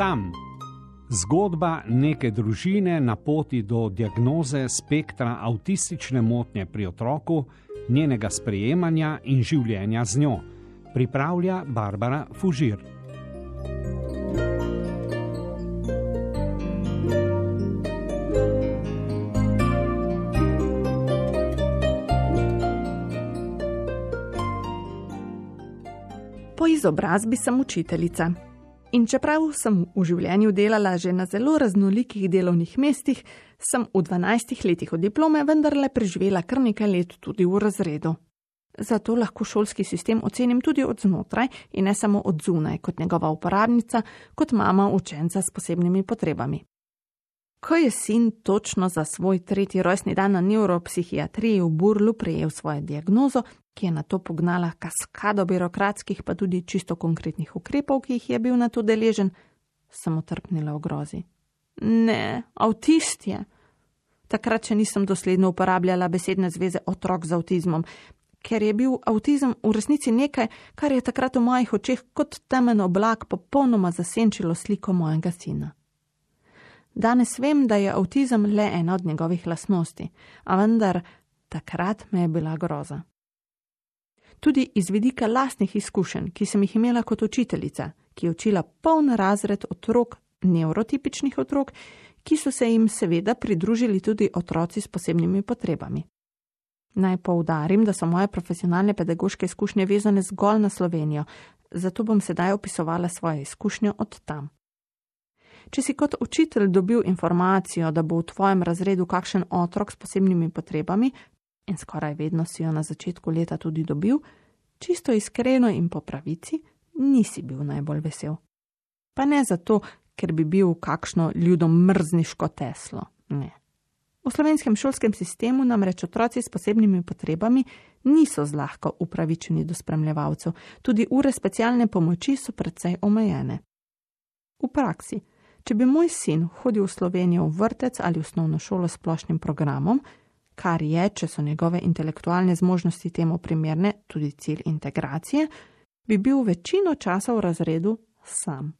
Sam. Zgodba neke družine na poti do diagnoze spektra avtistične motnje pri otroku, njenega sprejemanja in življenja z njo, pripravlja Barbara Fužir. Po izobrazbi sem učiteljica. In čeprav sem v življenju delala že na zelo raznolikih delovnih mestih, sem v 12 letih od diplome vendarle preživela kar nekaj let tudi v razredu. Zato lahko šolski sistem ocenim tudi od znotraj in ne samo od zunaj, kot njegova uporabnica, kot mama učenca s posebnimi potrebami. Ko je sin točno za svoj tretji rojstni dan na neuropsihiatriji v Burlu prejel svojo diagnozo, ki je na to pognala kaskado birokratskih, pa tudi čisto konkretnih ukrepov, ki jih je bil na to deležen, sem otrpnila v grozi. Ne, avtist je. Takrat še nisem dosledno uporabljala besedne zveze otrok z avtizmom, ker je bil avtizem v resnici nekaj, kar je takrat v mojih očeh kot temen oblak popolnoma zasenčilo sliko mojega sina. Danes vem, da je avtizem le ena od njegovih lasnosti, a vendar takrat me je bila groza. Tudi iz vidika lastnih izkušenj, ki sem jih imela kot učiteljica, ki je učila poln razred otrok, neurotipičnih otrok, ki so se jim seveda pridružili tudi otroci s posebnimi potrebami. Naj poudarim, da so moje profesionalne pedagoške izkušnje vezane zgolj na Slovenijo, zato bom sedaj opisovala svoje izkušnje od tam. Če si kot učitelj dobil informacijo, da bo v tvojem razredu kakšen otrok s posebnimi potrebami, in skoraj vedno si jo na začetku leta tudi dobil, čisto iskreno in po pravici, nisi bil najbolj vesel. Pa ne zato, ker bi bil kakšno ljudom mrzniško teslo. Ne. V slovenskem šolskem sistemu namreč otroci s posebnimi potrebami niso zlahka upravičeni do spremljevalcev, tudi ure specialne pomoči so precej omejene. V praksi Če bi moj sin hodil v Slovenijo v vrtec ali osnovno šolo s splošnim programom, kar je, če so njegove intelektualne zmožnosti temu primerne, tudi cilj integracije, bi bil večino časa v razredu sam.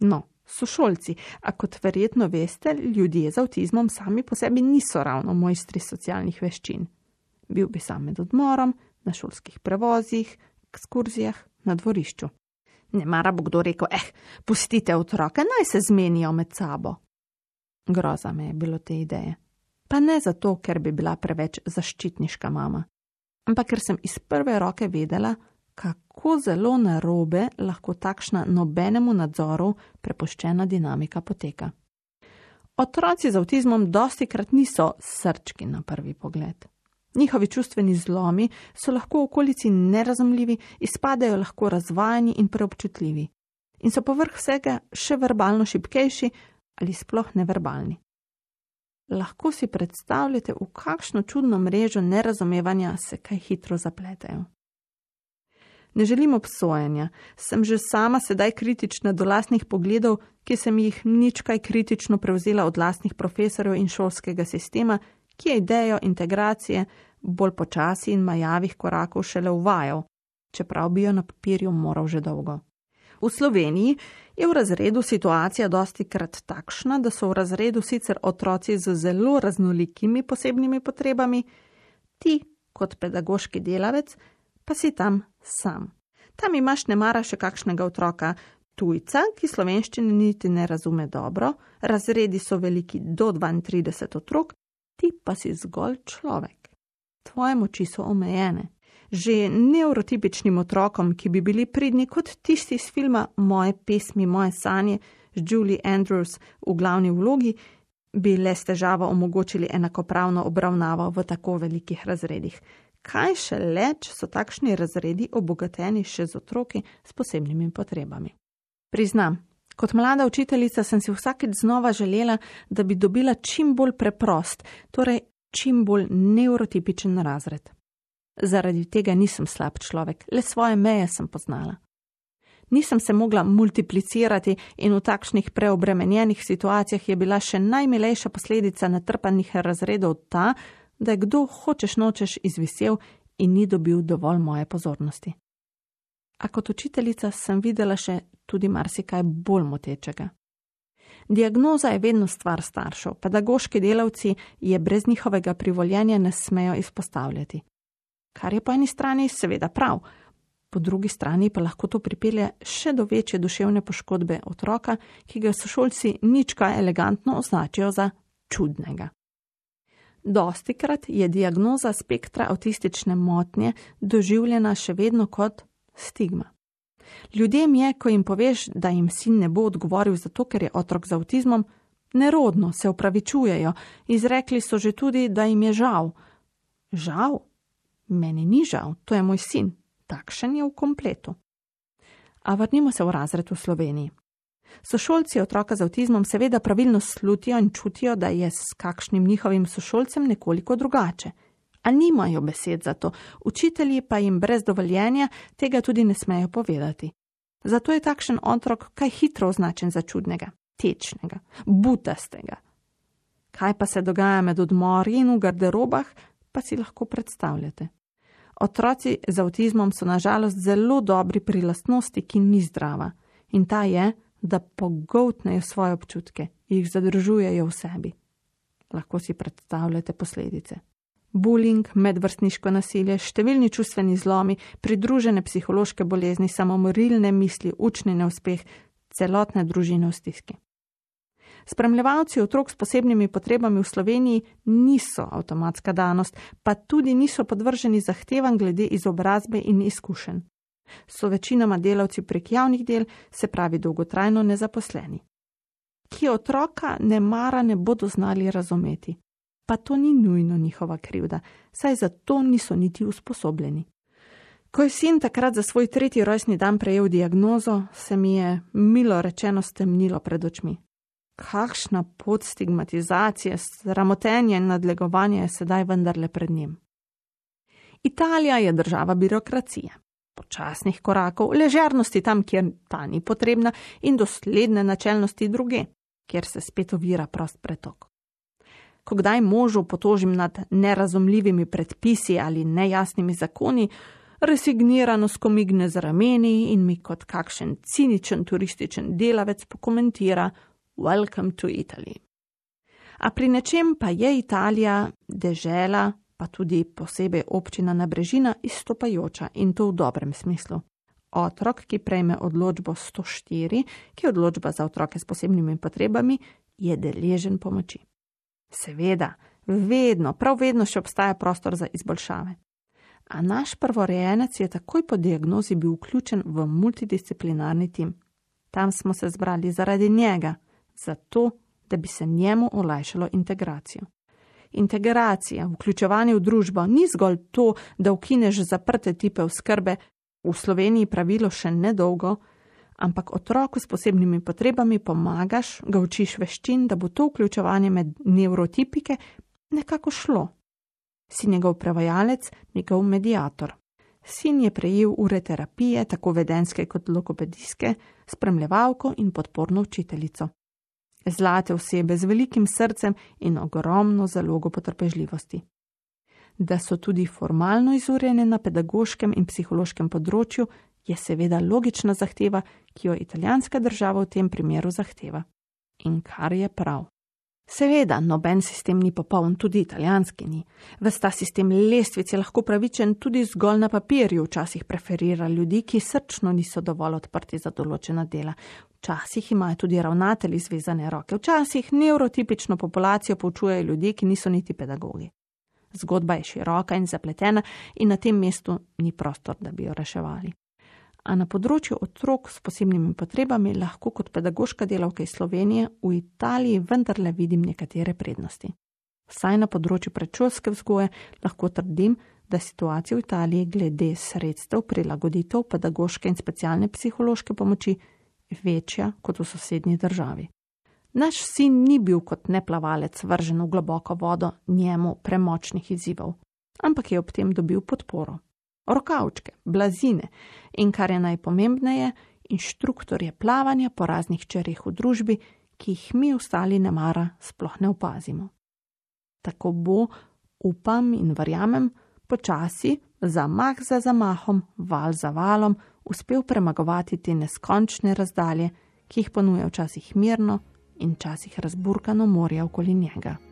No, sošolci, a kot verjetno veste, ljudje z avtizmom sami po sebi niso ravno mojstri socialnih veščin. Bil bi sam med odmorom, na šolskih prevozih, ekskurzijah, na dvorišču. Ne mara bo kdo rekel, eh, pustite otroke, naj se zmenijo med sabo. Groza me je bilo te ideje. Pa ne zato, ker bi bila preveč zaščitniška mama, ampak ker sem iz prve roke vedela, kako zelo narobe lahko takšna nobenemu nadzoru prepuščena dinamika poteka. Otroci z avtizmom dosti krat niso srčki na prvi pogled. Njihovi čustveni zlomi so lahko v okolici nerazumljivi, izpadajo lahko razvajani in preobčutljivi, in so povrh vsega še verbalno šipkejši ali sploh neverbalni. Lahko si predstavljate, v kakšno čudno mrežo nerazumevanja se kaj hitro zapletejo. Ne želim obsojanja, sem že sama sedaj kritična do lastnih pogledov, ki sem jih nič kaj kritično prevzela od lastnih profesorjev in šolskega sistema, ki je idejo integracije bolj počasi in majavih korakov šele uvajal, čeprav bi jo na papirju moral že dolgo. V Sloveniji je v razredu situacija dosti krat takšna, da so v razredu sicer otroci z zelo raznolikimi posebnimi potrebami, ti kot pedagoški delavec pa si tam sam. Tam imaš ne mara še kakšnega otroka, tujca, ki slovenščine niti ne razume dobro, razredi so veliki do 32 otrok, ti pa si zgolj človek. Tvoje moči so omejene. Že neurotipičnim otrokom, ki bi bili pridni kot tisti iz filma Moje pesmi, moje sanje z Julie Andrews v glavni vlogi, bi le s težavo omogočili enakopravno obravnavo v tako velikih razredih. Kaj še le, če so takšni razredi obogateni še z otroki s posebnimi potrebami? Priznam, Kot mlada učiteljica sem si vsakeč znova želela, da bi dobila čim bolj preprost, torej čim bolj neurotipičen razred. Zaradi tega nisem slab človek, le svoje meje sem poznala. Nisem se mogla multiplicirati in v takšnih preobremenjenih situacijah je bila še najmilejša posledica natrpanih razredov ta, da je kdo hočeš nočeš izvisel in ni dobil dovolj moje pozornosti. A kot učiteljica sem videla še tudi marsikaj bolj motečega. Diagnoza je vedno stvar staršev, pedagoški delavci je brez njihovega privoljenja ne smejo izpostavljati. Kar je po eni strani seveda prav, po drugi strani pa lahko to pripelje še do večje duševne poškodbe otroka, ki ga sošolci nička elegantno označijo za čudnega. Dostikrat je diagnoza spektra avtistične motnje doživljena še vedno kot stigma. Ljudem je, ko jim poveš, da jim sin ne bo odgovoril zato, ker je otrok z avtizmom, nerodno se upravičujejo, izrekli so že tudi, da jim je žal. Žal? Meni ni žal, to je moj sin, takšen je v kompletu. A vrnimo se v razred v Sloveniji. Sošolci otroka z avtizmom seveda pravilno slutijo in čutijo, da je s kakšnim njihovim sošolcem nekoliko drugače a nimajo besed za to, učitelji pa jim brez dovoljenja tega tudi ne smejo povedati. Zato je takšen otrok kaj hitro označen za čudnega, tečnega, butastega. Kaj pa se dogaja med odmori in v garderobah, pa si lahko predstavljate. Otroci z avtizmom so nažalost zelo dobri pri lastnosti, ki ni zdrava, in ta je, da pogotnejo svoje občutke, jih zadržujejo v sebi. Lahko si predstavljate posledice bullying, medvrstniško nasilje, številni čustveni zlomi, pridružene psihološke bolezni, samomorilne misli, učni neuspeh, celotne družine v stiski. Spremljevalci otrok s posebnimi potrebami v Sloveniji niso avtomatska danost, pa tudi niso podvrženi zahtevam glede izobrazbe in izkušenj. So večinoma delavci prek javnih del, se pravi dolgotrajno nezaposleni. Ki otroka ne mara ne bodo znali razumeti pa to ni nujno njihova krivda, saj za to niso niti usposobljeni. Ko je sin takrat za svoj tretji rojstni dan prejel diagnozo, se mi je milo rečeno stemnilo pred očmi. Kakšna pot stigmatizacije, sramotenje in nadlegovanje je sedaj vendarle pred njim. Italija je država birokracije, počasnih korakov, ležernosti tam, kjer ta ni potrebna, in dosledne načelnosti druge, kjer se spet ovira prost pretok ko kdaj možu potožim nad nerazumljivimi predpisi ali nejasnimi zakoni, resignirano skomigne z rameni in mi kot kakšen ciničen turističen delavec pokomentira: Welcome to Italy. A pri nečem pa je Italija, dežela, pa tudi posebej občina Nabrežina, izstopajoča in to v dobrem smislu. Otrok, ki prejme odločbo 104, ki je odločba za otroke s posebnimi potrebami, je deležen pomoči. Seveda, vedno, prav vedno še obstaja prostor za izboljšave. A naš prvorojenec je takoj po diagnozi bil vključen v multidisciplinarni tim. Tam smo se zbrali zaradi njega, zato, da bi se njemu olajšalo integracijo. Integracija, vključevanje v družbo ni zgolj to, da ukineš zaprte tipe oskrbe, v Sloveniji pravilo še nedolgo, ampak otroku s posebnimi potrebami pomagaš, ga učiš veščin, da bo to vključevanje med neurotipike nekako šlo. Si njegov prevajalec, njegov medijator. Sin je prejel ure terapije, tako vedenske kot logopedijske, spremljevalko in podporno učiteljico. Zlate osebe z velikim srcem in ogromno zalogo potrpežljivosti. Da so tudi formalno izurjene na pedagoškem in psihološkem področju, je seveda logična zahteva, ki jo italijanska država v tem primeru zahteva. In kar je prav. Seveda, noben sistem ni popoln, tudi italijanski ni. Ves ta sistem lestvic je lahko pravičen tudi zgolj na papirju, včasih preferira ljudi, ki srčno niso dovolj odprti za določena dela. Včasih imajo tudi ravnatelji zvezane roke, včasih neurotipično populacijo poučujejo ljudje, ki niso niti pedagogi. Zgodba je široka in zapletena in na tem mestu ni prostor, da bi jo reševali a na področju otrok s posebnimi potrebami lahko kot pedagoška delavka iz Slovenije v Italiji vendarle vidim nekatere prednosti. Vsaj na področju predšolske vzgoje lahko trdim, da situacija v Italiji glede sredstev prilagoditev pedagoške in specialne psihološke pomoči večja kot v sosednji državi. Naš sin ni bil kot neplavalec vržen v globoko vodo njemu premočnih izzivov, ampak je ob tem dobil podporo rokavčke, blazine in kar je najpomembneje, inštruktorje plavanja po raznih čerih v družbi, ki jih mi ostali ne mara, sploh ne opazimo. Tako bo, upam in verjamem, počasi, zamah za zamahom, val za valom, uspel premagovati te neskončne razdalje, ki jih ponuja včasih mirno in včasih razburkano morje okoli njega.